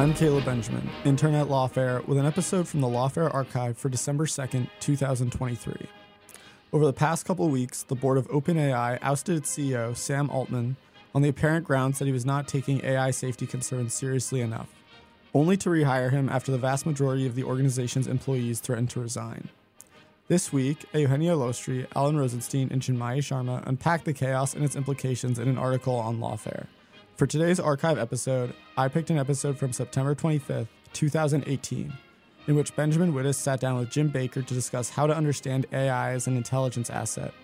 I'm Caleb Benjamin, intern at Lawfare, with an episode from the Lawfare archive for December 2nd, 2023. Over the past couple weeks, the board of OpenAI ousted its CEO, Sam Altman, on the apparent grounds that he was not taking AI safety concerns seriously enough, only to rehire him after the vast majority of the organization's employees threatened to resign. This week, Eugenio Lostri, Alan Rosenstein, and Chinmayi Sharma unpacked the chaos and its implications in an article on Lawfare. For today's archive episode, I picked an episode from September 25th, 2018, in which Benjamin Wittes sat down with Jim Baker to discuss how to understand AI as an intelligence asset,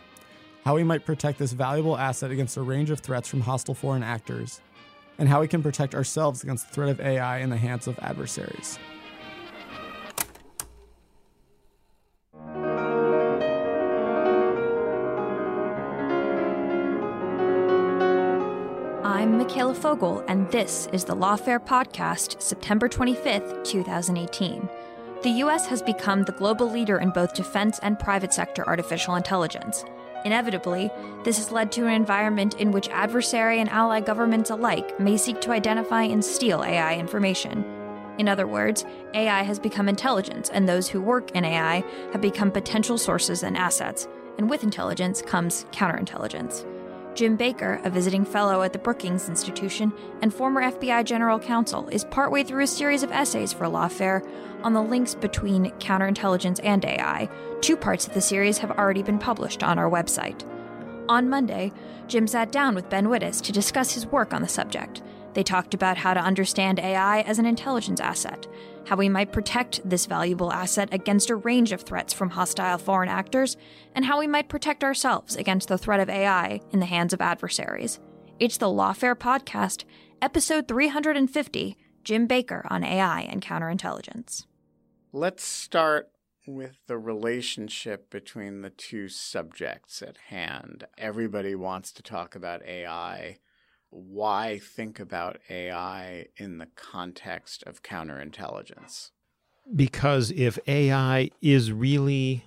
how we might protect this valuable asset against a range of threats from hostile foreign actors, and how we can protect ourselves against the threat of AI in the hands of adversaries. Fogel, and this is the Lawfare Podcast, September 25th, 2018. The U.S. has become the global leader in both defense and private sector artificial intelligence. Inevitably, this has led to an environment in which adversary and ally governments alike may seek to identify and steal AI information. In other words, AI has become intelligence, and those who work in AI have become potential sources and assets. And with intelligence comes counterintelligence. Jim Baker, a visiting fellow at the Brookings Institution and former FBI general counsel, is partway through a series of essays for Lawfare on the links between counterintelligence and AI. Two parts of the series have already been published on our website. On Monday, Jim sat down with Ben Wittes to discuss his work on the subject. They talked about how to understand AI as an intelligence asset, how we might protect this valuable asset against a range of threats from hostile foreign actors, and how we might protect ourselves against the threat of AI in the hands of adversaries. It's the Lawfare Podcast, episode 350 Jim Baker on AI and Counterintelligence. Let's start with the relationship between the two subjects at hand. Everybody wants to talk about AI why think about AI in the context of counterintelligence? Because if AI is really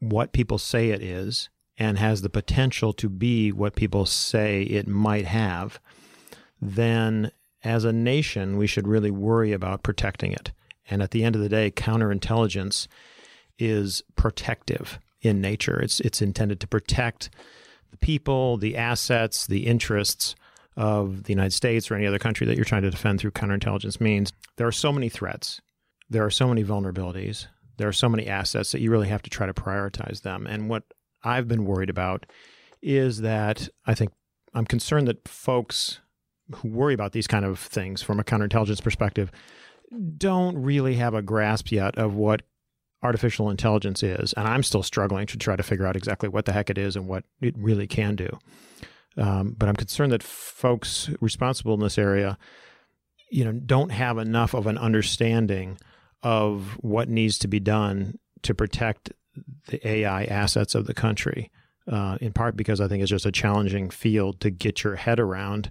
what people say it is and has the potential to be what people say it might have, then as a nation, we should really worry about protecting it. And at the end of the day, counterintelligence is protective in nature. It's it's intended to protect the people, the assets, the interests of the United States or any other country that you're trying to defend through counterintelligence means there are so many threats, there are so many vulnerabilities, there are so many assets that you really have to try to prioritize them. And what I've been worried about is that I think I'm concerned that folks who worry about these kind of things from a counterintelligence perspective don't really have a grasp yet of what artificial intelligence is. And I'm still struggling to try to figure out exactly what the heck it is and what it really can do. Um, but I'm concerned that folks responsible in this area, you know, don't have enough of an understanding of what needs to be done to protect the AI assets of the country. Uh, in part because I think it's just a challenging field to get your head around,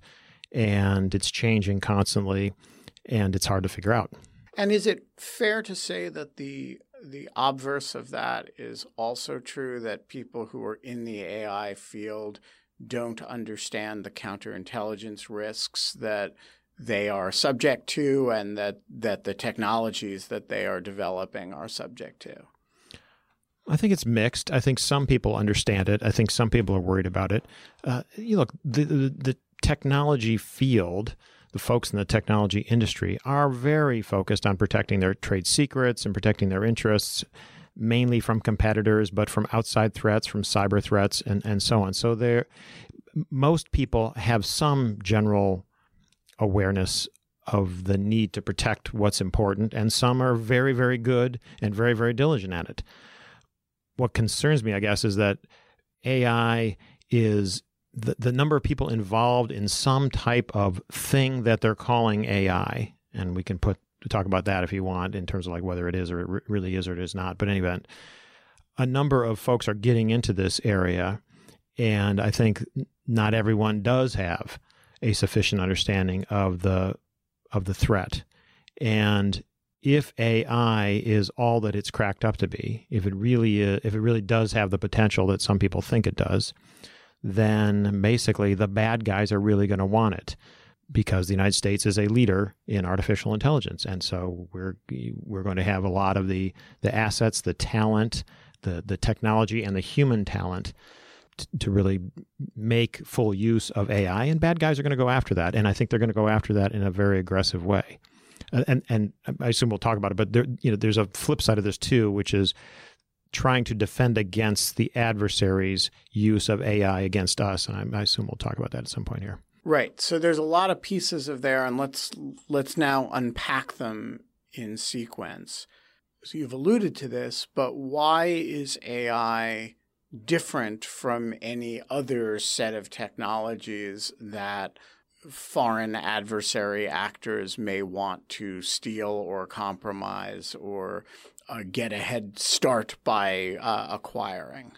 and it's changing constantly, and it's hard to figure out. And is it fair to say that the the obverse of that is also true that people who are in the AI field don't understand the counterintelligence risks that they are subject to and that, that the technologies that they are developing are subject to? I think it's mixed. I think some people understand it. I think some people are worried about it. Uh, you look, the, the, the technology field the folks in the technology industry are very focused on protecting their trade secrets and protecting their interests, mainly from competitors, but from outside threats, from cyber threats, and, and so on. So there, most people have some general awareness of the need to protect what's important, and some are very, very good and very, very diligent at it. What concerns me, I guess, is that AI is the, the number of people involved in some type of thing that they're calling AI, and we can put talk about that if you want in terms of like whether it is or it really is or it is not. But in any event, a number of folks are getting into this area, and I think not everyone does have a sufficient understanding of the of the threat. And if AI is all that it's cracked up to be, if it really is, if it really does have the potential that some people think it does, then basically the bad guys are really going to want it because the United States is a leader in artificial intelligence, and so we're we're going to have a lot of the the assets, the talent, the the technology, and the human talent t- to really make full use of AI. And bad guys are going to go after that, and I think they're going to go after that in a very aggressive way. Uh, and and I assume we'll talk about it, but there you know there's a flip side of this too, which is trying to defend against the adversary's use of AI against us. And I, I, assume we'll talk about that at some point here. Right. So there's a lot of pieces of there, and let's let's now unpack them in sequence. So you've alluded to this, but why is AI different from any other set of technologies that foreign adversary actors may want to steal or compromise or uh, get a head start by uh, acquiring?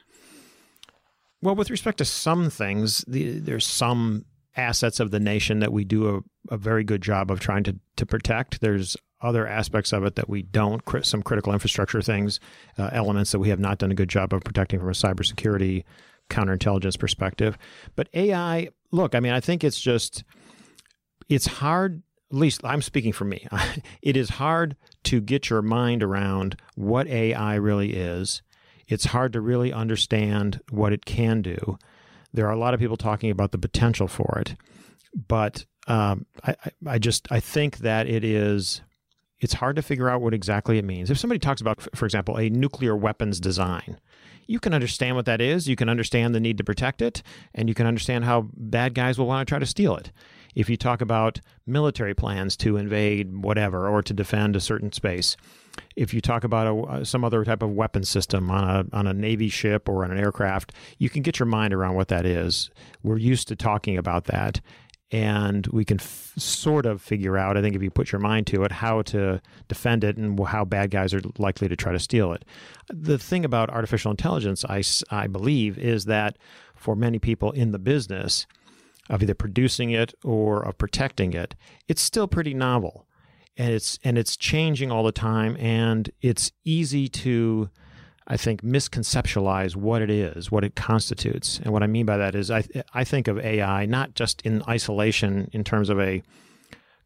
Well, with respect to some things, the, there's some assets of the nation that we do a, a, very good job of trying to, to protect. There's other aspects of it that we don't, some critical infrastructure things, uh, elements that we have not done a good job of protecting from a cybersecurity counterintelligence perspective. But AI, look, I mean, I think it's just, it's hard at least I'm speaking for me. it is hard to get your mind around what AI really is. It's hard to really understand what it can do. There are a lot of people talking about the potential for it, but um, I, I just I think that it is it's hard to figure out what exactly it means. If somebody talks about, for example, a nuclear weapons design, you can understand what that is. You can understand the need to protect it, and you can understand how bad guys will want to try to steal it if you talk about military plans to invade whatever or to defend a certain space, if you talk about a, uh, some other type of weapon system on a on a navy ship or on an aircraft, you can get your mind around what that is. We're used to talking about that, and we can f- sort of figure out. I think if you put your mind to it, how to defend it and how bad guys are likely to try to steal it. The thing about artificial intelligence, I I believe, is that for many people in the business of either producing it or of protecting it, it's still pretty novel. And it's and it's changing all the time and it's easy to I think misconceptualize what it is, what it constitutes. And what I mean by that is I I think of AI not just in isolation in terms of a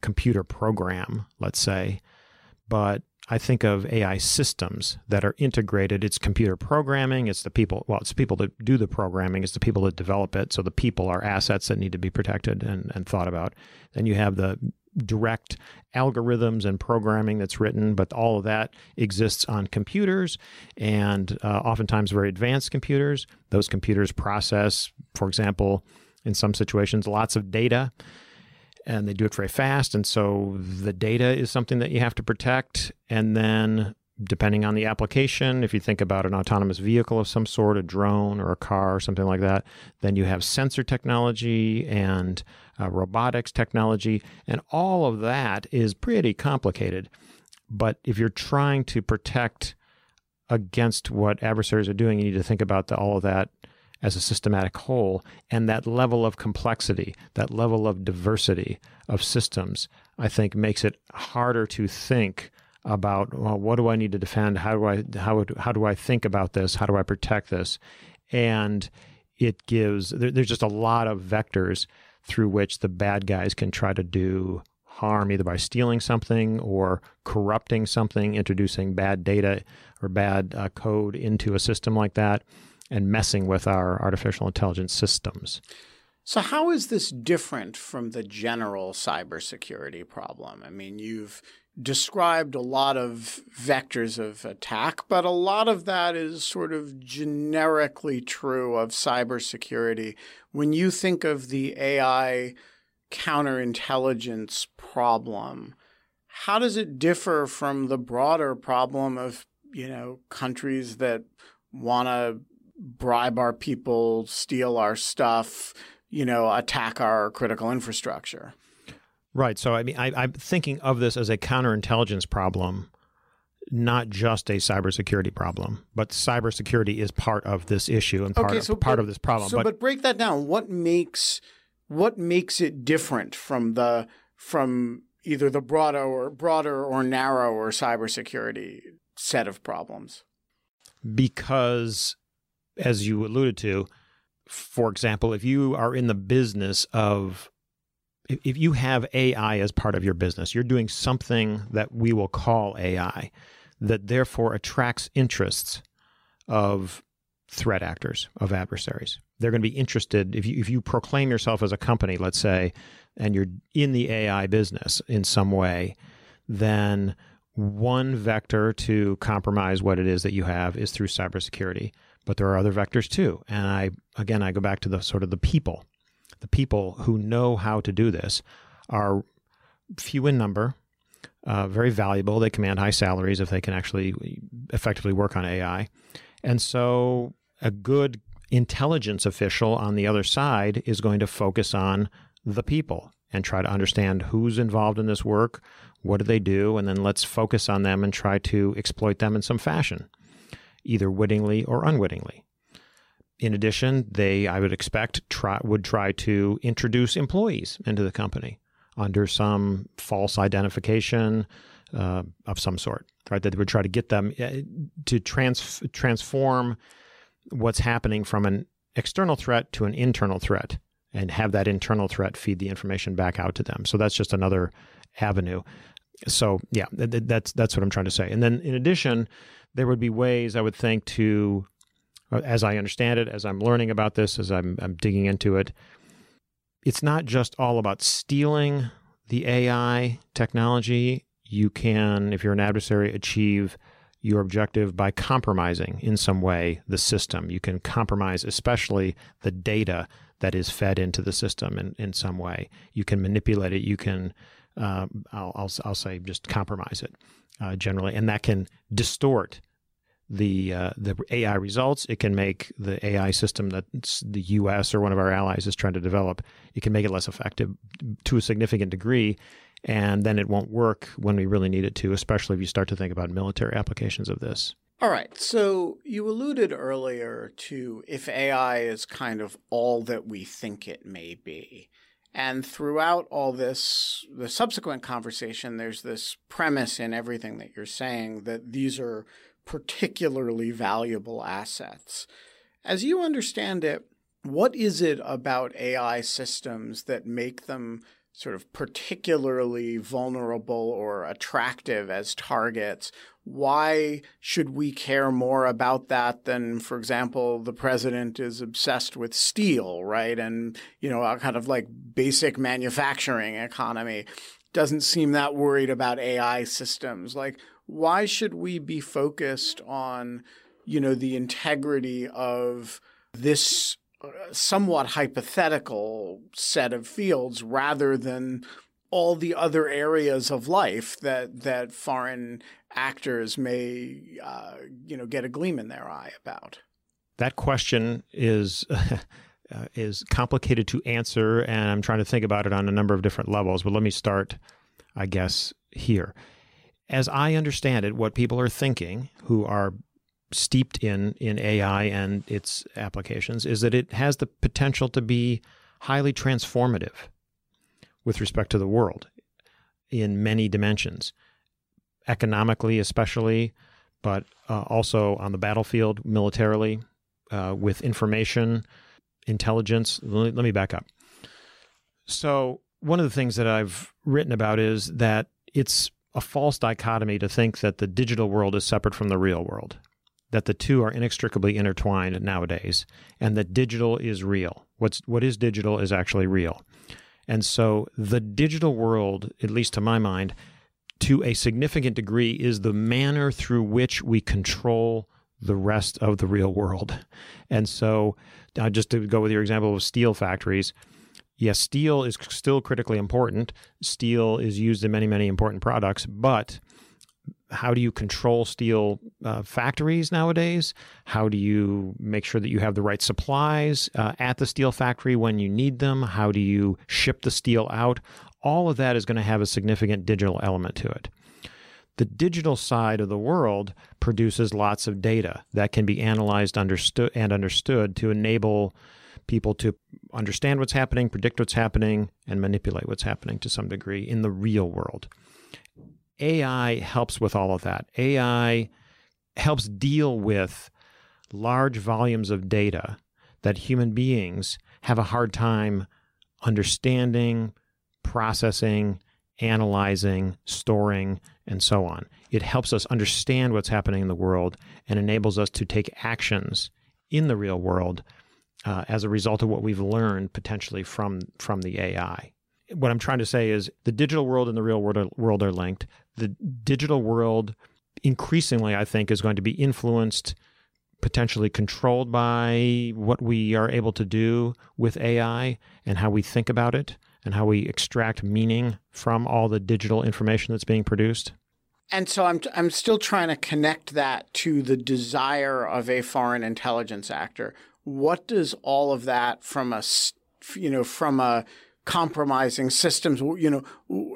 computer program, let's say, but I think of AI systems that are integrated. It's computer programming. It's the people. Well, it's the people that do the programming. It's the people that develop it. So the people are assets that need to be protected and, and thought about. Then you have the direct algorithms and programming that's written, but all of that exists on computers and uh, oftentimes very advanced computers. Those computers process, for example, in some situations, lots of data and they do it very fast. And so the data is something that you have to protect. And then, depending on the application, if you think about an autonomous vehicle of some sort, a drone or a car or something like that, then you have sensor technology and uh, robotics technology. And all of that is pretty complicated. But if you're trying to protect against what adversaries are doing, you need to think about the, all of that as a systematic whole. And that level of complexity, that level of diversity of systems, I think makes it harder to think about well, what do I need to defend? How do I how how do I think about this? How do I protect this? And it gives there, there's just a lot of vectors through which the bad guys can try to do harm either by stealing something or corrupting something, introducing bad data or bad uh, code into a system like that and messing with our artificial intelligence systems. So, how is this different from the general cybersecurity problem? I mean, you've described a lot of vectors of attack, but a lot of that is sort of generically true of cybersecurity. When you think of the AI counterintelligence problem, how does it differ from the broader problem of, you know, countries that want to bribe our people, steal our stuff, you know, attack our critical infrastructure? Right. So, I mean, I, am thinking of this as a counterintelligence problem, not just a cybersecurity problem. But cybersecurity is part of this issue and part, okay, so, of, part but, of this problem. So, but, but break that down. What makes what makes it different from the from either the broader or broader or narrow or cybersecurity set of problems? Because, as you alluded to, for example, if you are in the business of if you have AI as part of your business, you're doing something that we will call AI that therefore attracts interests of threat actors, of adversaries. They're going to be interested if you if you proclaim yourself as a company, let's say, and you're in the AI business in some way, then one vector to compromise what it is that you have is through cybersecurity. But there are other vectors too. And I again I go back to the sort of the people the people who know how to do this are few in number, uh, very valuable. They command high salaries if they can actually effectively work on AI. And so a good intelligence official on the other side is going to focus on the people and try to understand who's involved in this work, what do they do, and then let's focus on them and try to exploit them in some fashion, either wittingly or unwittingly. In addition, they, I would expect, try, would try to introduce employees into the company under some false identification uh, of some sort, right? That they would try to get them uh, to trans- transform what's happening from an external threat to an internal threat and have that internal threat feed the information back out to them. So that's just another avenue. So yeah, that's that's what I'm trying to say. And then in addition, there would be ways I would think to as I understand it, as I'm learning about this, as I'm, I'm digging into it, it's not just all about stealing the AI technology. You can, if you're an adversary, achieve your objective by compromising in some way the system. You can compromise, especially the data that is fed into the system in, in some way. You can manipulate it. You can, uh, I'll, I'll, I'll, say, just compromise it uh, generally, and that can distort the uh, the AI results. It can make the AI system that the U.S. or one of our allies is trying to develop. It can make it less effective to a significant degree, and then it won't work when we really need it to. Especially if you start to think about military applications of this. All right. So you alluded earlier to if AI is kind of all that we think it may be. And throughout all this, the subsequent conversation, there's this premise in everything that you're saying that these are particularly valuable assets. As you understand it, what is it about AI systems that make them sort of particularly vulnerable or attractive as targets? Why should we care more about that than, for example, the president is obsessed with steel, right? And, you know, a kind of like basic manufacturing economy doesn't seem that worried about AI systems. Like, why should we be focused on, you know, the integrity of this uh, somewhat hypothetical set of fields rather than all the other areas of life that that foreign actors may, uh, you know, get a gleam in their eye about? That question is. Uh, is complicated to answer, and I'm trying to think about it on a number of different levels. But let me start, I guess, here as I understand it, what people are thinking who are steeped in in AI and its applications is that it has the potential to be highly transformative with respect to the world in many dimensions, economically especially, but uh, also on the battlefield militarily, uh, with information, intelligence. Let me, let me back up. So one of the things that I've written about is that it's a false dichotomy to think that the digital world is separate from the real world, that the two are inextricably intertwined nowadays, and that digital is real. What's what is digital is actually real. And so the digital world, at least to my mind, to a significant degree is the manner through which we control the rest of the real world. And so uh, just to go with your example of steel factories, yes, steel is still critically important. Steel is used in many, many important products, but how do you control steel uh, factories nowadays? How do you make sure that you have the right supplies uh, at the steel factory when you need them? How do you ship the steel out? All of that is going to have a significant digital element to it. The digital side of the world produces lots of data that can be analyzed understood and understood to enable people to understand what's happening, predict what's happening, and manipulate what's happening to some degree in the real world. AI helps with all of that. AI helps deal with large volumes of data that human beings have a hard time understanding, processing, analyzing, storing, and so on. It helps us understand what's happening in the world and enables us to take actions in the real world uh, as a result of what we've learned potentially from from the AI what I'm trying to say is the digital world and the real world are, world are linked. The digital world increasingly, I think, is going to be influenced, potentially controlled by what we are able to do with AI and how we think about it and how we extract meaning from all the digital information that's being produced. And so I'm I'm still trying to connect that to the desire of a foreign intelligence actor. What does all of that from a you know from a compromising systems. You know,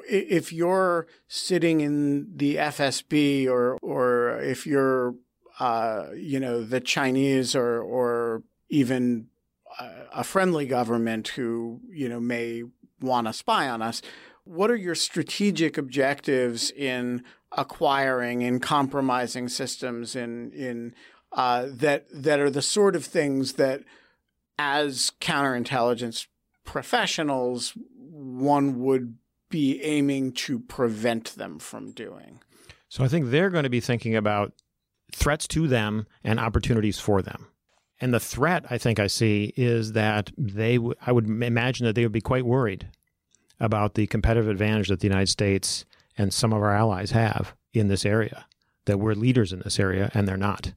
if you're sitting in the FSB or or if you're uh, you know the Chinese or or even a friendly government who you know may want to spy on us. What are your strategic objectives in acquiring and compromising systems in in uh, that that are the sort of things that as counterintelligence professionals, one would be aiming to prevent them from doing. So I think they're going to be thinking about threats to them and opportunities for them. And the threat I think I see is that they w- I would imagine that they would be quite worried about the competitive advantage that the United States and some of our allies have in this area, that we're leaders in this area and they're not.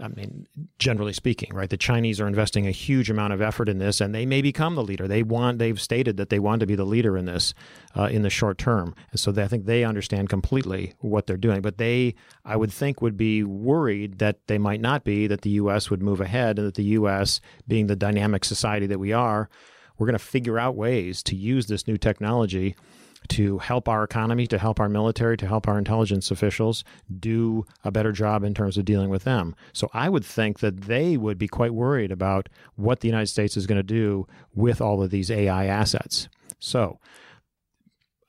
I mean, generally speaking, right? The Chinese are investing a huge amount of effort in this, and they may become the leader. They want, they've stated that they want to be the leader in this uh, in the short term, and so they, I think they understand completely what they're doing. But they, I would think, would be worried that they might not be, that the U.S. would move ahead, and that the U.S., being the dynamic society that we are, we're going to figure out ways to use this new technology to help our economy, to help our military, to help our intelligence officials do a better job in terms of dealing with them. So I would think that they would be quite worried about what the United States is going to do with all of these AI assets. So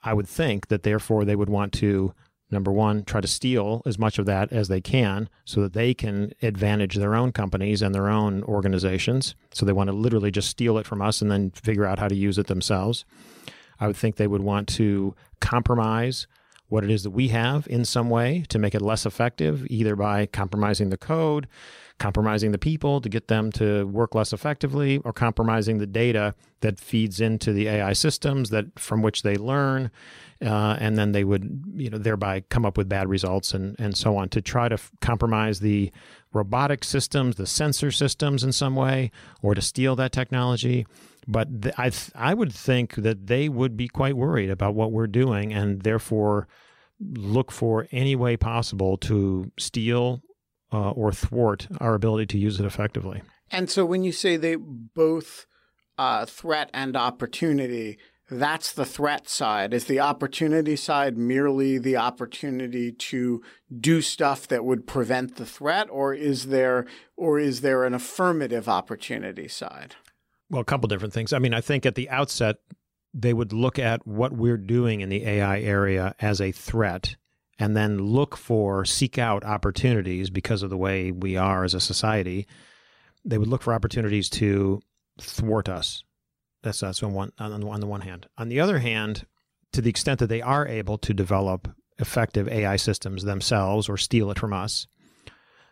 I would think that therefore they would want to number one, try to steal as much of that as they can so that they can advantage their own companies and their own organizations. So they want to literally just steal it from us and then figure out how to use it themselves. I would think they would want to compromise what it is that we have in some way to make it less effective, either by compromising the code, compromising the people to get them to work less effectively, or compromising the data that feeds into the AI systems that from which they learn, uh, and then they would, you know, thereby come up with bad results and and so on. To try to f- compromise the robotic systems, the sensor systems in some way, or to steal that technology but th- I I would think that they would be quite worried about what we're doing and therefore look for any way possible to steal uh, or thwart our ability to use it effectively. And so when you say they both uh, threat and opportunity, that's the threat side. Is the opportunity side merely the opportunity to do stuff that would prevent the threat, or is there or is there an affirmative opportunity side? Well, a couple different things. I mean, I think at the outset, they would look at what we're doing in the AI area as a threat and then look for, seek out opportunities because of the way we are as a society. They would look for opportunities to thwart us. That's, that's on, one, on, on the one hand. On the other hand, to the extent that they are able to develop effective AI systems themselves or steal it from us,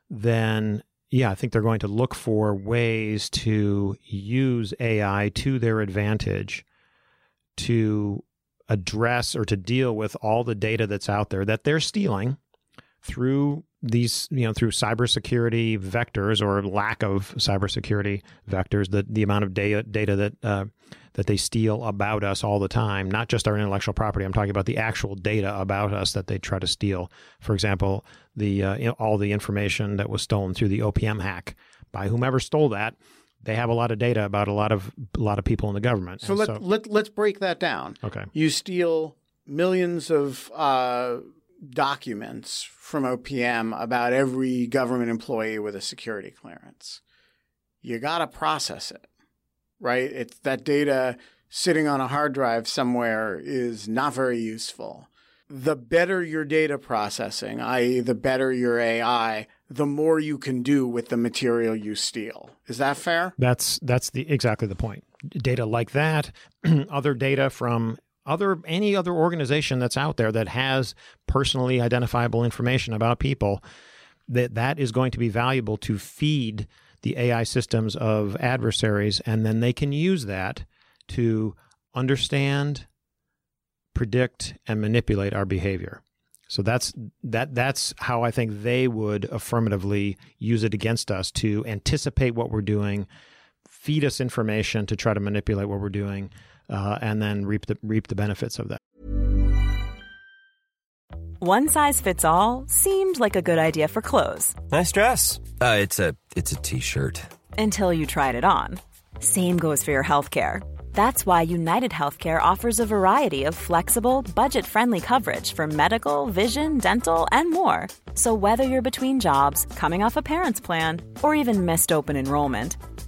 then yeah, I think they're going to look for ways to use AI to their advantage to address or to deal with all the data that's out there that they're stealing through these, you know, through cybersecurity vectors or lack of cybersecurity vectors, the, the amount of data, data that, uh, that they steal about us all the time, not just our intellectual property. I'm talking about the actual data about us that they try to steal. For example, the uh, you know, all the information that was stolen through the OPM hack by whomever stole that. They have a lot of data about a lot of a lot of people in the government. So, let, so let let's break that down. Okay, you steal millions of uh, documents from OPM about every government employee with a security clearance. You got to process it, right? It's that data sitting on a hard drive somewhere is not very useful the better your data processing, i.e., the better your AI, the more you can do with the material you steal. Is that fair? That's that's the exactly the point. Data like that, other data from other any other organization that's out there that has personally identifiable information about people, that that is going to be valuable to feed the AI systems of adversaries, and then they can use that to understand predict and manipulate our behavior. So that's that that's how I think they would affirmatively use it against us to anticipate what we're doing, feed us information to try to manipulate what we're doing, uh, and then reap the reap the benefits of that. One size fits all seemed like a good idea for clothes. Nice dress. Uh, it's a it's a t-shirt. Until you tried it on. Same goes for your health care. That's why United Healthcare offers a variety of flexible, budget friendly coverage for medical, vision, dental, and more. So, whether you're between jobs, coming off a parent's plan, or even missed open enrollment,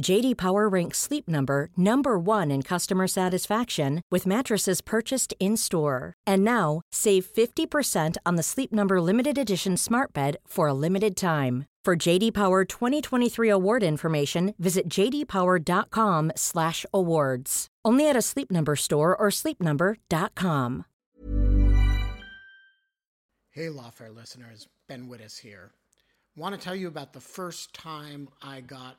JD Power ranks Sleep Number number 1 in customer satisfaction with mattresses purchased in-store. And now, save 50% on the Sleep Number limited edition Smart Bed for a limited time. For JD Power 2023 award information, visit jdpower.com/awards. Only at a Sleep Number store or sleepnumber.com. Hey, Lawfare listeners, Ben Wittes here. Want to tell you about the first time I got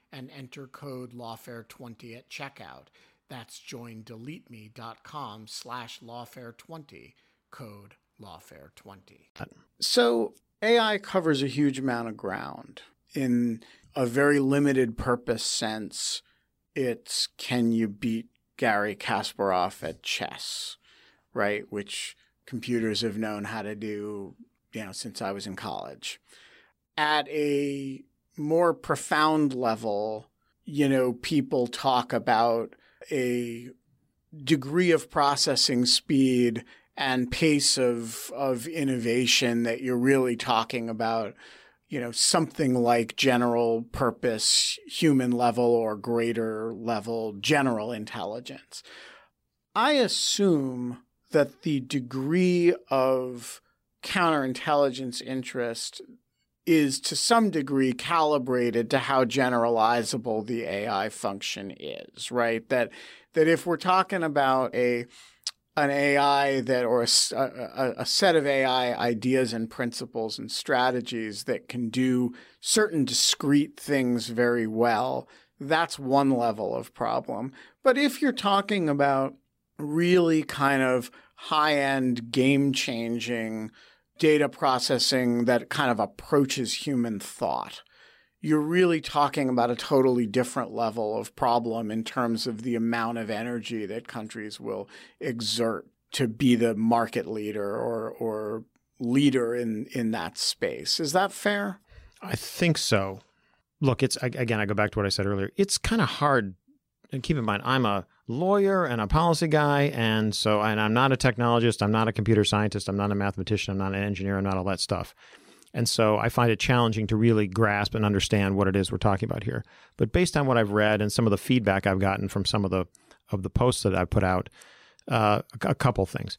and enter code lawfare20 at checkout. That's joindeleteme.com slash lawfare20, code lawfare20. So AI covers a huge amount of ground. In a very limited purpose sense, it's can you beat Garry Kasparov at chess, right? Which computers have known how to do, you know, since I was in college. At a more profound level, you know, people talk about a degree of processing speed and pace of of innovation that you're really talking about you know something like general purpose human level or greater level general intelligence. I assume that the degree of counterintelligence interest is to some degree calibrated to how generalizable the AI function is, right? That that if we're talking about a an AI that or a, a, a, set of AI ideas and principles and strategies that can do certain discrete things very well, that's one level of problem. But if you're talking about really kind of high end game changing data processing that kind of approaches human thought. You're really talking about a totally different level of problem in terms of the amount of energy that countries will exert to be the market leader or, or leader in, in that space. Is that fair? I think so. Look, it's again, I go back to what I said earlier. It's kind of hard. And keep in mind, I'm a lawyer and a policy guy, and so and I'm not a technologist, I'm not a computer scientist, I'm not a mathematician, I'm not an engineer, I'm not all that stuff. And so I find it challenging to really grasp and understand what it is we're talking about here. But based on what I've read and some of the feedback I've gotten from some of the of the posts that I've put out, uh, a couple things.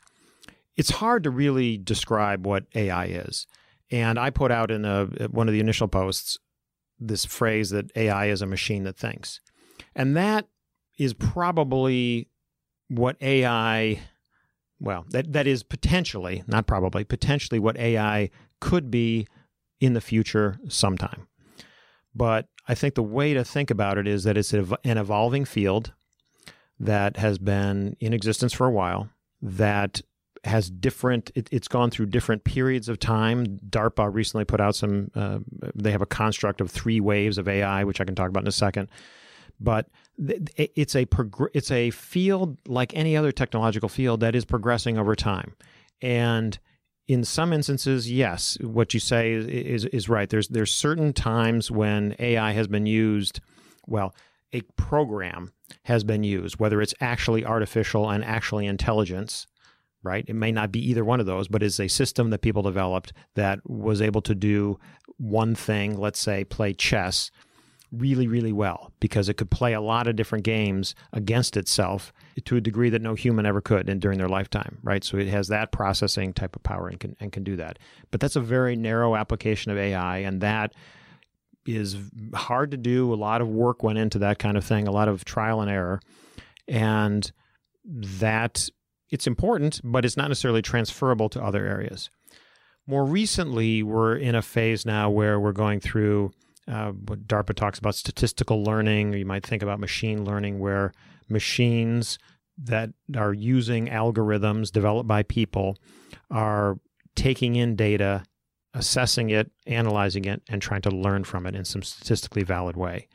It's hard to really describe what AI is. And I put out in a, one of the initial posts this phrase that AI is a machine that thinks. And that is probably what AI, well, that, that is potentially, not probably, potentially what AI could be in the future sometime. But I think the way to think about it is that it's an evolving field that has been in existence for a while, that has different, it, has gone through different periods of time. DARPA recently put out some, uh, they have a construct of three waves of AI, which I can talk about in a second but it's a prog- it's a field like any other technological field that is progressing over time, and in some instances, yes, what you say is, is, is right. There's there's certain times when AI has been used. Well, a program has been used, whether it's actually artificial and actually intelligence, right? It may not be either one of those, but it's a system that people developed that was able to do one thing, let's say play chess, really, really well because it could play a lot of different games against itself to a degree that no human ever could and during their lifetime, right? So it has that processing type of power and can, and can do that. But that's a very narrow application of AI, and that is hard to do. A lot of work went into that kind of thing, a lot of trial and error. And that it's important, but it's not necessarily transferable to other areas. More recently, we're in a phase now where we're going through uh, what DARPA talks about statistical learning, you might think about machine learning, where machines that are using algorithms developed by people are taking in data, assessing it, analyzing it, and trying to learn from it in some statistically valid way.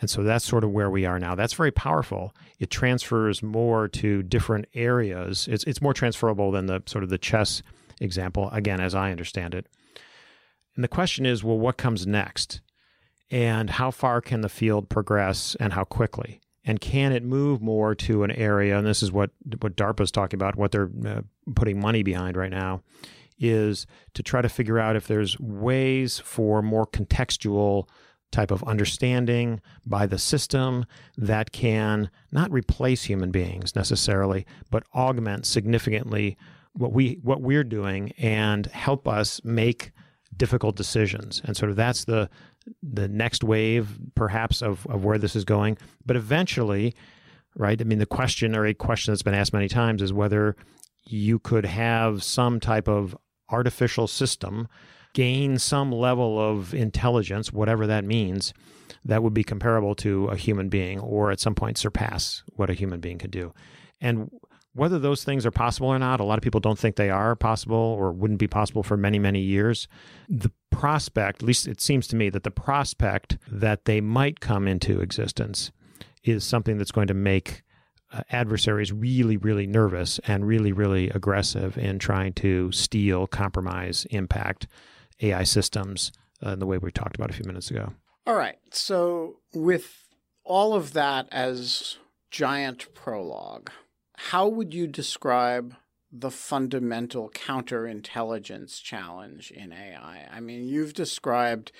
And so that's sort of where we are now. That's very powerful. It transfers more to different areas. It's it's more transferable than the sort of the chess example, again, as I understand it. And the question is, well, what comes next? And how far can the field progress and how quickly? And can it move more to an area? And this is what what DARPA is talking about, what they're uh, putting money behind right now, is to try to figure out if there's ways for more contextual type of understanding by the system that can not replace human beings necessarily, but augment significantly what we what we're doing and help us make difficult decisions. And sort of that's the the next wave, perhaps, of, of where this is going. But eventually, right? I mean, the question or a question that's been asked many times is whether you could have some type of artificial system gain some level of intelligence, whatever that means, that would be comparable to a human being or at some point surpass what a human being could do. And whether those things are possible or not, a lot of people don't think they are possible or wouldn't be possible for many, many years. The prospect, at least it seems to me, that the prospect that they might come into existence is something that's going to make uh, adversaries really, really nervous and really, really aggressive in trying to steal, compromise, impact AI systems uh, in the way we talked about a few minutes ago. All right. So, with all of that as giant prologue, how would you describe the fundamental counterintelligence challenge in AI? I mean, you've described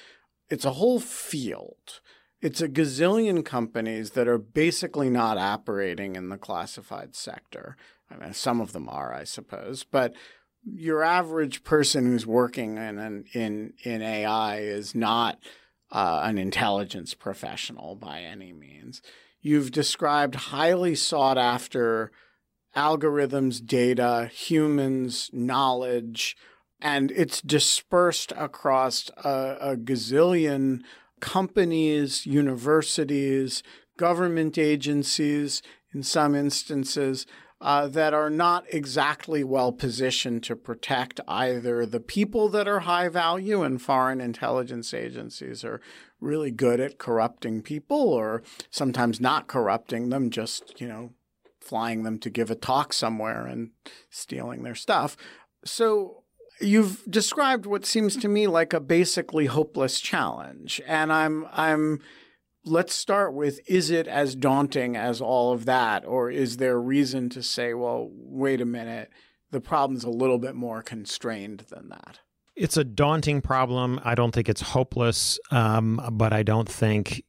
it's a whole field. It's a gazillion companies that are basically not operating in the classified sector. I mean, some of them are, I suppose, but your average person who's working in in in AI is not uh, an intelligence professional by any means. You've described highly sought after algorithms, data, humans, knowledge, and it's dispersed across a, a gazillion companies, universities, government agencies, in some instances, uh, that are not exactly well positioned to protect either the people that are high value, and foreign intelligence agencies are really good at corrupting people or sometimes not corrupting them, just, you know, flying them to give a talk somewhere and stealing their stuff. So you've described what seems to me like a basically hopeless challenge. And I'm I'm let's start with is it as daunting as all of that? Or is there reason to say well wait a minute the problem's a little bit more constrained than that? It's a daunting problem. I don't think it's hopeless um, but i don't think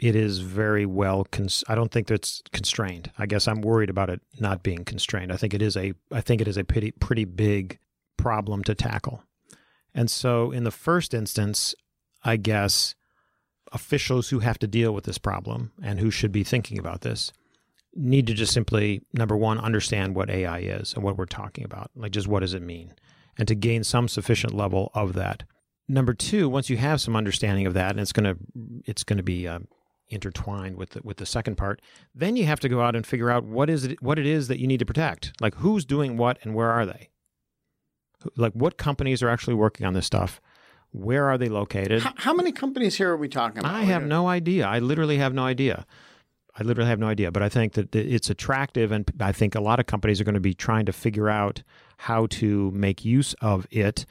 it is very well cons- i don't think that's constrained. I guess i'm worried about it not being constrained. I think it is a i think it is a pretty pretty big problem to tackle. And so in the first instance i guess officials who have to deal with this problem and who should be thinking about this need to just simply number one understand what ai is and what we're talking about like just what does it mean and to gain some sufficient level of that number two once you have some understanding of that and it's going to it's going to be uh, intertwined with the, with the second part. Then you have to go out and figure out what is it what it is that you need to protect. Like who's doing what and where are they? Like what companies are actually working on this stuff? Where are they located? How, how many companies here are we talking about? I have no uh, idea. I literally have no idea. I literally have no idea, but I think that it's attractive, and I think a lot of companies are going to be trying to figure out how to make use of it,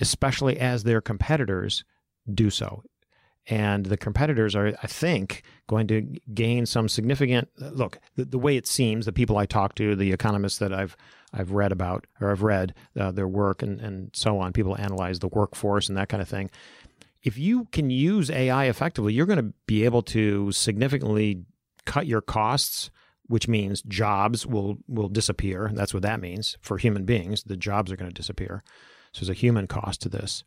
especially as their competitors do so and the competitors are, I think, going to gain some significant. Look, the, the way it seems, the people I talk to, the economists that I've I've read about or I've read uh, their work and and so on. People analyze the workforce and that kind of thing. If you can use AI effectively, you're going to be able to significantly cut your costs which means jobs will will disappear. That's what that means for human beings. The jobs are going to disappear. So there's a human cost to this.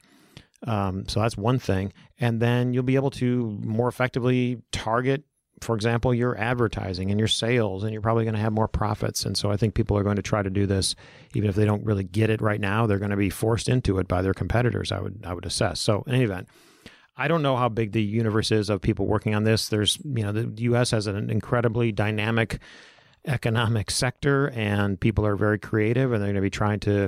Um, so that's one thing. And then you'll be able to more effectively target, for example, your advertising and your sales, and you're probably going to have more profits. And so I think people are going to try to do this, even if they don't really get it right now. They're going to be forced into it by their competitors. I would I would assess. So in any event. I don't know how big the universe is of people working on this. There's, you know, the U.S. has an incredibly dynamic economic sector, and people are very creative, and they're going to be trying to,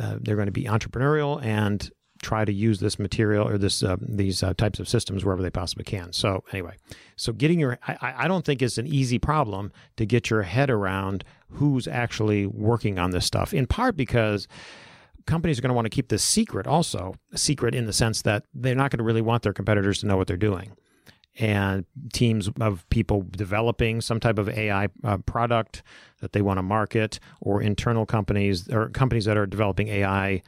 uh, they're going to be entrepreneurial and try to use this material or this uh, these uh, types of systems wherever they possibly can. So anyway, so getting your I, I don't think it's an easy problem to get your head around who's actually working on this stuff. In part because companies are going to want to keep this secret also secret in the sense that they're not going to really want their competitors to know what they're doing and teams of people developing some type of AI uh, product that they want to market, or internal companies or companies that are developing AI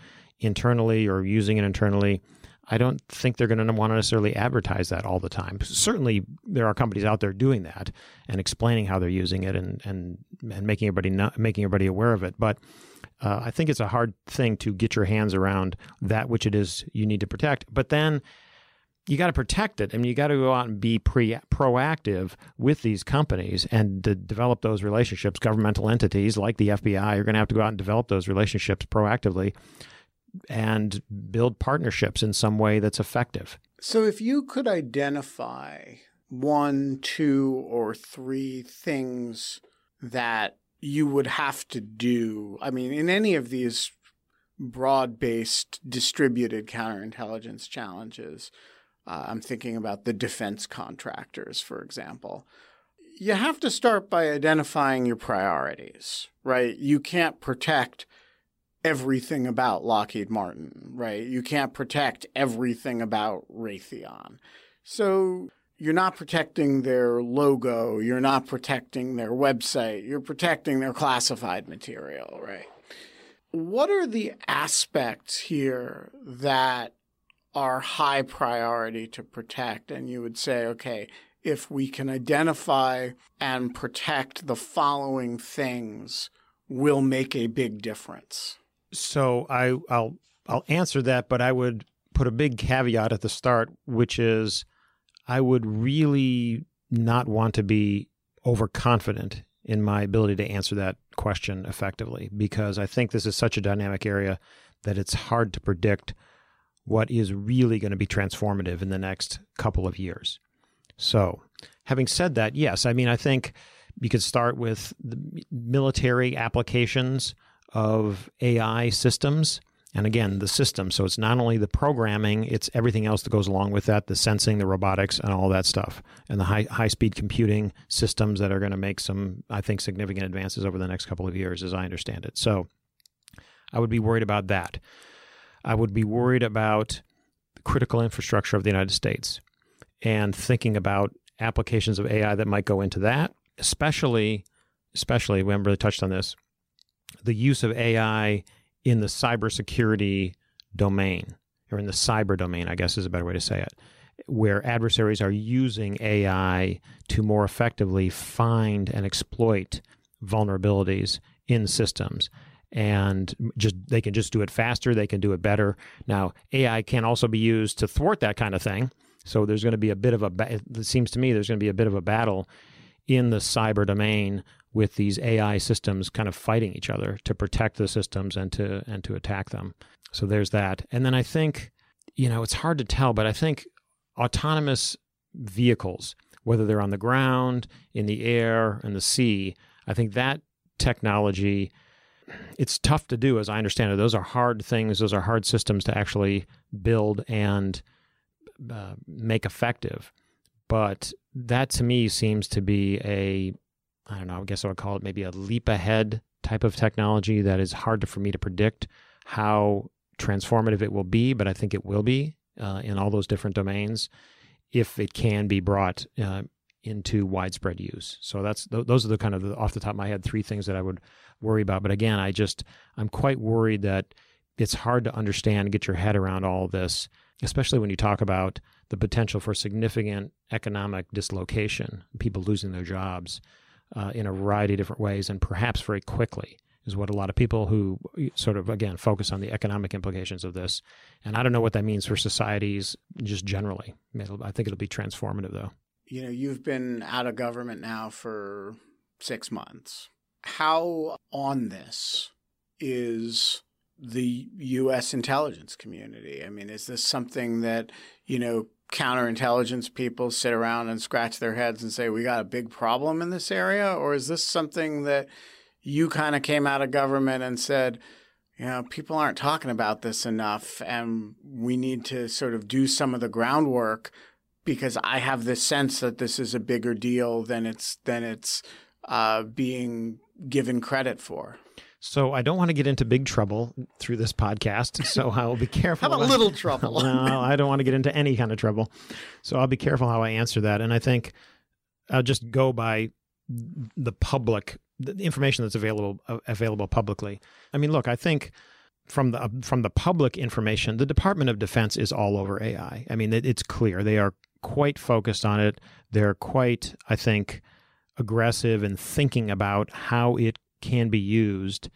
internally or using it internally. I don't think they're going to want to necessarily advertise that all the time. Certainly, there are companies out there doing that and explaining how they're using it and and and making everybody know, making everybody aware of it. But uh, I think it's a hard thing to get your hands around that which it is you need to protect. But then you got to protect it. I mean, you got to go out and be pre- proactive with these companies and to develop those relationships. Governmental entities like the FBI are going to have to go out and develop those relationships proactively and build partnerships in some way that's effective. So, if you could identify one, two, or three things that you would have to do, I mean, in any of these broad based distributed counterintelligence challenges, uh, I'm thinking about the defense contractors, for example. You have to start by identifying your priorities, right? You can't protect everything about Lockheed Martin, right? You can't protect everything about Raytheon. So you're not protecting their logo, you're not protecting their website, you're protecting their classified material, right? What are the aspects here that are high priority to protect. And you would say, okay, if we can identify and protect the following things, will make a big difference. So I, I'll I'll answer that, but I would put a big caveat at the start, which is I would really not want to be overconfident in my ability to answer that question effectively because I think this is such a dynamic area that it's hard to predict what is really going to be transformative in the next couple of years. So, having said that, yes, I mean, I think you could start with the military applications of AI systems. And again, the system. So it's not only the programming, it's everything else that goes along with that the sensing, the robotics, and all that stuff. And the high, high speed computing systems that are going to make some, I think, significant advances over the next couple of years, as I understand it. So I would be worried about that. I would be worried about the critical infrastructure of the United States and thinking about applications of AI that might go into that, especially, especially, we haven't really touched on this, the use of AI in the cybersecurity domain, or in the cyber domain, I guess is a better way to say it, where adversaries are using AI to more effectively find and exploit vulnerabilities in systems. And just they can just do it faster they can do it better. Now ai can also be used to thwart that kind of thing. So there's going to be a bit of a it seems to me there's going to be a bit of a battle in the cyber domain with these ai systems kind of fighting each other to protect the systems and to and to attack them so there's that and then i think you know it's hard to tell but i think autonomous vehicles whether they're on the ground in the air and the sea i think that technology it's tough to do, as I understand it. Those are hard things. Those are hard systems to actually build and uh, make effective. But that to me seems to be a, I don't know, I guess I would call it maybe a leap ahead type of technology that is hard for me to predict how transformative it will be, but I think it will be uh, in all those different domains. if it can be brought uh, into widespread use. So that's those are the kind of the, off the top of my head three things that I would worry about. But again, I just I'm quite worried that it's hard to understand, get your head around all this, especially when you talk about the potential for significant economic dislocation, people losing their jobs uh, in a variety of different ways, and perhaps very quickly is what a lot of people who sort of again focus on the economic implications of this and i don't know what that means for societies just generally i think it'll be transformative though you know, you've been out of government now for six months. How on this is the U.S. intelligence community? I mean, is this something that, you know, counterintelligence people sit around and scratch their heads and say, we got a big problem in this area? Or is this something that you kind of came out of government and said, you know, people aren't talking about this enough, and we need to sort of do some of the groundwork because I have this sense that this is a bigger deal than it's than it's uh, being given credit for. So I don't want to get into big trouble through this podcast. So I will be careful. How about little trouble? no, I don't want to get into any kind of trouble. So I'll be careful how I answer that. And I think I'll just go by the public, the information that's available uh, available publicly. I mean, look, I think from the from the public information, the Department of Defense is all over AI. I mean, it, it's clear they are quite focused on it. They're quite, I think, aggressive in thinking about how it can be used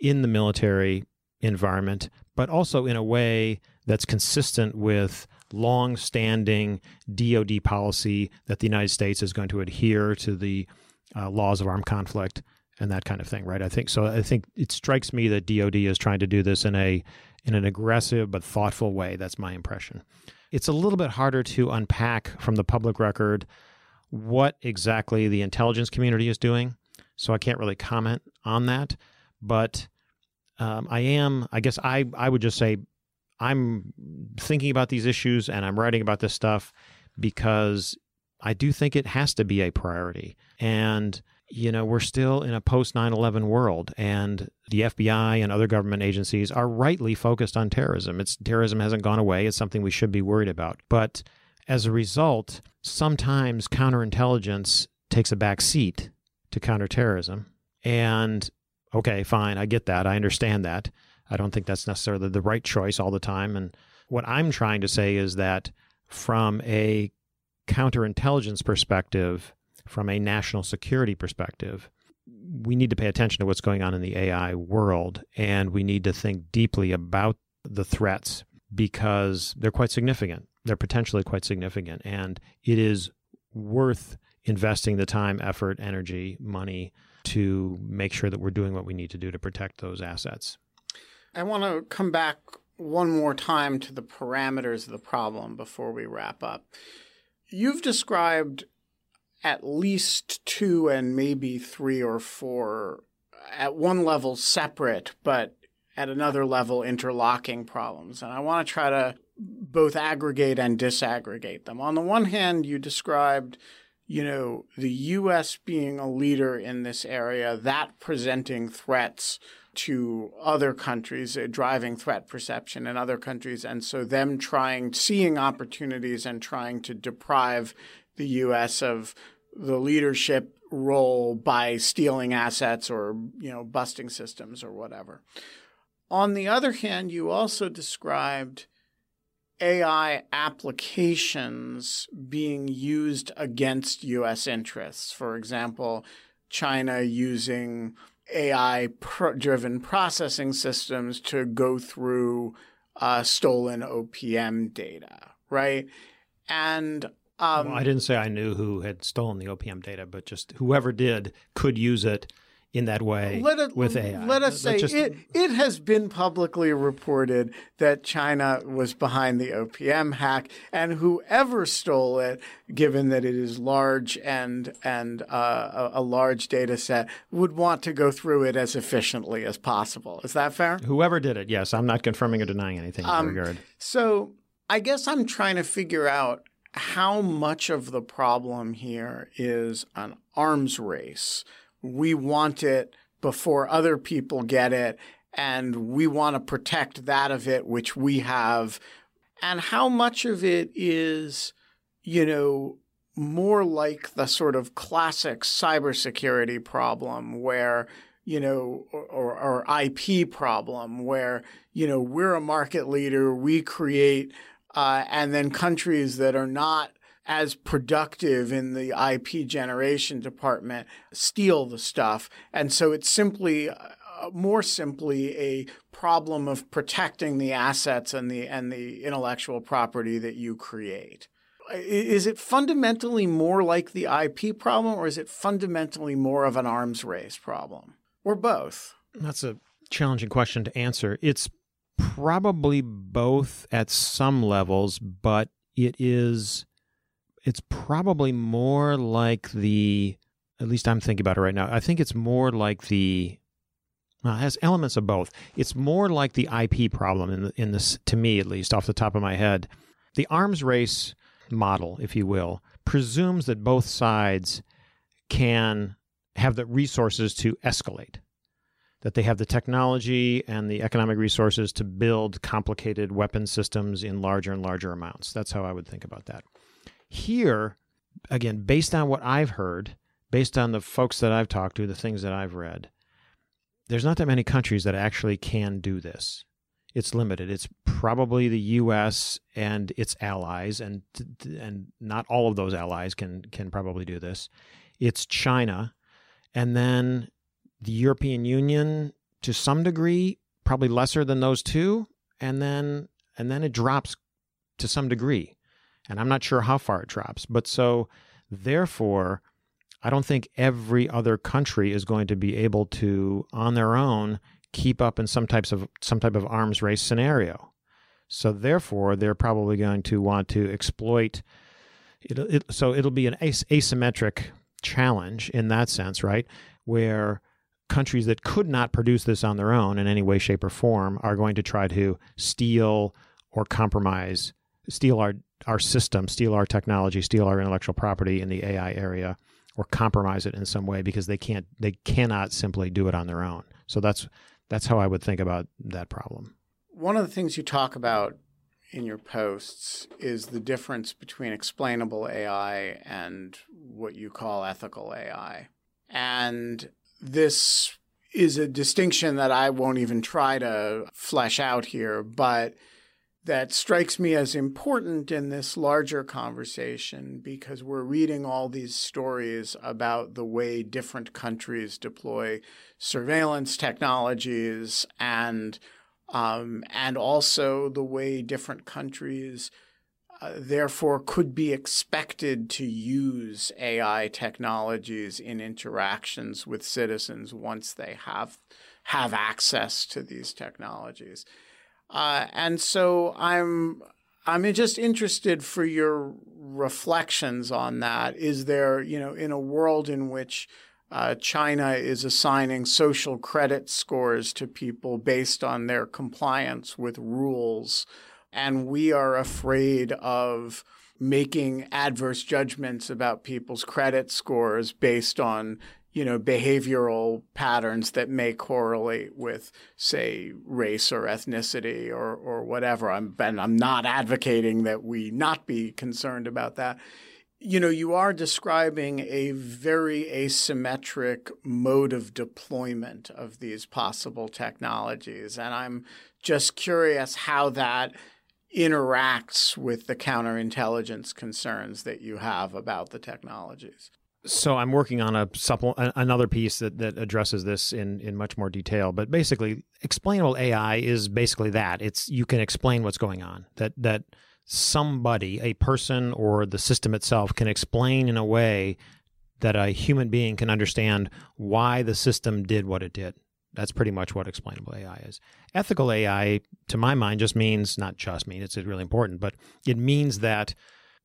in the military environment, but also in a way that's consistent with long standing DoD policy that the United States is going to adhere to the uh, laws of armed conflict and that kind of thing, right? I think so. I think it strikes me that DoD is trying to do this in a in an aggressive but thoughtful way. That's my impression it's a little bit harder to unpack from the public record what exactly the intelligence community is doing. So I can't really comment on that. But um, I am, I guess I, I would just say I'm thinking about these issues and I'm writing about this stuff because I do think it has to be a priority. And you know, we're still in a post 9 11 world, and the FBI and other government agencies are rightly focused on terrorism. It's terrorism hasn't gone away. It's something we should be worried about. But as a result, sometimes counterintelligence takes a back seat to counterterrorism. And okay, fine, I get that. I understand that. I don't think that's necessarily the right choice all the time. And what I'm trying to say is that from a counterintelligence perspective, from a national security perspective, we need to pay attention to what's going on in the AI world and we need to think deeply about the threats because they're quite significant. They're potentially quite significant. And it is worth investing the time, effort, energy, money to make sure that we're doing what we need to do to protect those assets. I want to come back one more time to the parameters of the problem before we wrap up. You've described at least two and maybe three or four at one level separate, but at another level interlocking problems. And I want to try to both aggregate and disaggregate them. On the one hand, you described, you know, the US being a leader in this area, that presenting threats to other countries, uh, driving threat perception in other countries, and so them trying, seeing opportunities and trying to deprive the US of the leadership role by stealing assets or you know busting systems or whatever. On the other hand, you also described AI applications being used against US interests. For example, China using AI driven processing systems to go through uh, stolen OPM data, right? And um, well, I didn't say I knew who had stolen the OPM data, but just whoever did could use it in that way let it, with AI. Let us say just, it, it has been publicly reported that China was behind the OPM hack, and whoever stole it, given that it is large and and uh, a, a, large data set, would want to go through it as efficiently as possible. Is that fair? Whoever did it, yes. I'm not confirming or denying anything in um, regard. So I guess I'm trying to figure out how much of the problem here is an arms race. We want it before other people get it, and we want to protect that of it which we have. And how much of it is, you know, more like the sort of classic cybersecurity problem where, you know, or, or, IP problem where, you know, we're a market leader, we create, uh, and then countries that are not as productive in the IP generation department steal the stuff. And so it's simply, uh, more simply, a problem of protecting the assets and the, and the intellectual property that you create. Is it fundamentally more like the IP problem, or is it fundamentally more of an arms race problem, or both? That's a challenging question to answer. It's probably both at some levels, but it is it's probably more like the at least I'm thinking about it right now. I think it's more like the well, it has elements of both. It's more like the IP problem in the, in this to me at least off the top of my head. The arms race model, if you will, presumes that both sides can have the resources to escalate that they have the technology and the economic resources to build complicated weapon systems in larger and larger amounts. That's how I would think about that. Here, again, based on what I've heard, based on the folks that I've talked to, the things that I've read, there's not that many countries that actually can do this. It's limited. It's probably the U.S. and its allies, and and not all of those allies can can probably do this. It's China, and then the European Union to some degree, probably lesser than those two, and then and then it drops to some degree and I'm not sure how far it drops. But so, therefore, I don't think every other country is going to be able to, on their own, keep up in some types of some type of arms race scenario. So therefore, they're probably going to want to exploit. It, it, so it'll be an as- asymmetric challenge in that sense, right? Where countries that could not produce this on their own in any way, shape, or form are going to try to steal or compromise, steal our our system, steal our technology, steal our intellectual property in the AI area, or compromise it in some way because they can't they cannot simply do it on their own. So that's that's how I would think about that problem. One of the things you talk about in your posts is the difference between explainable AI and what you call ethical AI. And this is a distinction that I won't even try to flesh out here, but that strikes me as important in this larger conversation because we're reading all these stories about the way different countries deploy surveillance technologies and um, and also the way different countries uh, therefore could be expected to use AI technologies in interactions with citizens once they have have access to these technologies. Uh, and so I'm I'm just interested for your reflections on that. Is there, you know, in a world in which uh, China is assigning social credit scores to people based on their compliance with rules, and we are afraid of making adverse judgments about people's credit scores based on you know, behavioral patterns that may correlate with, say, race or ethnicity or, or whatever. I'm, and I'm not advocating that we not be concerned about that. You know, you are describing a very asymmetric mode of deployment of these possible technologies. And I'm just curious how that interacts with the counterintelligence concerns that you have about the technologies. So I'm working on a supple- another piece that, that addresses this in, in much more detail. But basically, explainable AI is basically that. It's you can explain what's going on. That that somebody, a person or the system itself, can explain in a way that a human being can understand why the system did what it did. That's pretty much what explainable AI is. Ethical AI, to my mind, just means not just mean it's really important, but it means that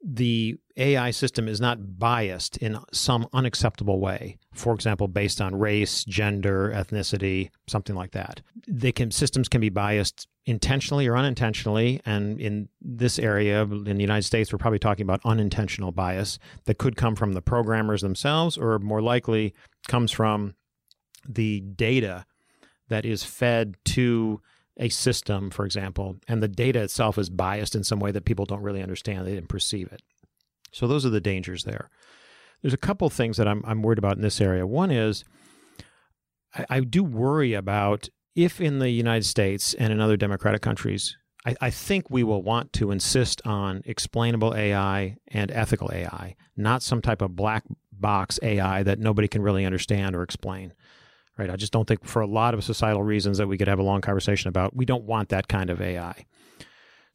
the AI system is not biased in some unacceptable way. For example, based on race, gender, ethnicity, something like that. They can systems can be biased intentionally or unintentionally, and in this area in the United States, we're probably talking about unintentional bias that could come from the programmers themselves, or more likely comes from the data that is fed to a system, for example, and the data itself is biased in some way that people don't really understand, they didn't perceive it. So those are the dangers there. There's a couple things that I'm, I'm worried about in this area. One is I, I do worry about if in the United States and in other democratic countries, I, I think we will want to insist on explainable AI and ethical AI, not some type of black box AI that nobody can really understand or explain. Right? I just don't think, for a lot of societal reasons that we could have a long conversation about, we don't want that kind of AI.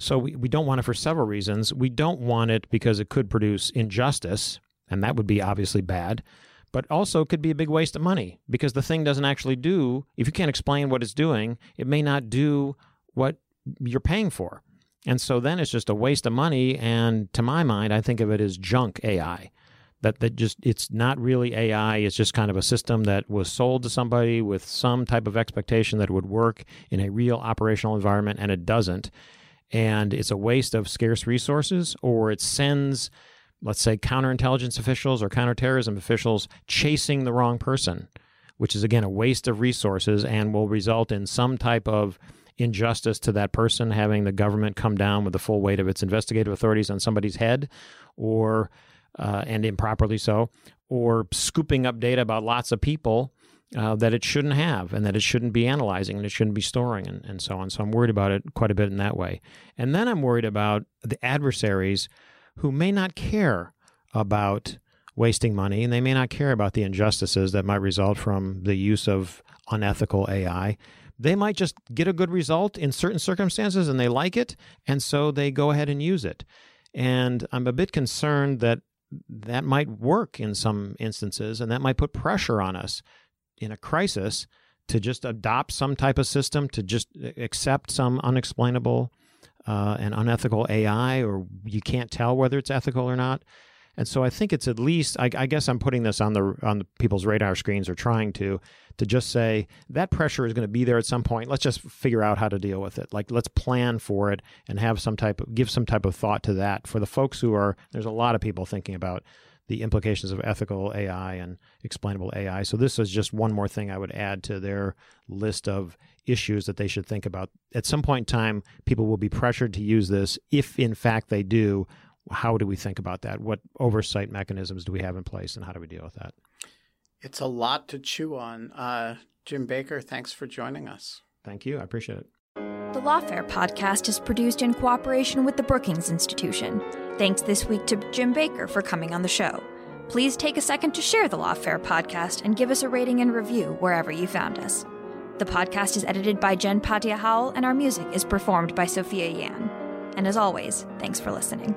So we, we don't want it for several reasons. We don't want it because it could produce injustice, and that would be obviously bad, but also could be a big waste of money because the thing doesn't actually do, if you can't explain what it's doing, it may not do what you're paying for. And so then it's just a waste of money. And to my mind, I think of it as junk AI. That, that just it's not really AI. It's just kind of a system that was sold to somebody with some type of expectation that it would work in a real operational environment, and it doesn't and it's a waste of scarce resources, or it sends, let's say, counterintelligence officials or counterterrorism officials chasing the wrong person, which is again a waste of resources and will result in some type of injustice to that person, having the government come down with the full weight of its investigative authorities on somebody's head, or uh, and improperly so, or scooping up data about lots of people uh, that it shouldn't have and that it shouldn't be analyzing and it shouldn't be storing and, and so on. So I'm worried about it quite a bit in that way. And then I'm worried about the adversaries who may not care about wasting money and they may not care about the injustices that might result from the use of unethical AI. They might just get a good result in certain circumstances and they like it, and so they go ahead and use it. And I'm a bit concerned that that might work in some instances and that might put pressure on us in a crisis to just adopt some type of system, to just accept some unexplainable uh, and unethical AI, or you can't tell whether it's ethical or not. And so I think it's at least I, I, guess I'm putting this on the on the people's radar screens or trying to to just say that pressure is going to be there at some point. Let's just figure out how to deal with it. Like let's plan for it and have some type of give some type of thought to that for the folks who are there's a lot of people thinking about the implications of ethical AI and explainable AI. So this is just one more thing I would add to their list of issues that they should think about. At some point in time, people will be pressured to use this. If in fact they do, how do we think about that? What oversight mechanisms do we have in place, and how do we deal with that? It's a lot to chew on. Uh, Jim Baker, thanks for joining us. Thank you. I appreciate it. The Lawfare podcast is produced in cooperation with the Brookings Institution. Thanks this week to Jim Baker for coming on the show. Please take a second to share the Lawfare podcast and give us a rating and review wherever you found us. The podcast is edited by Jen Patja Howell, and our music is performed by Sophia Yan. And as always, thanks for listening.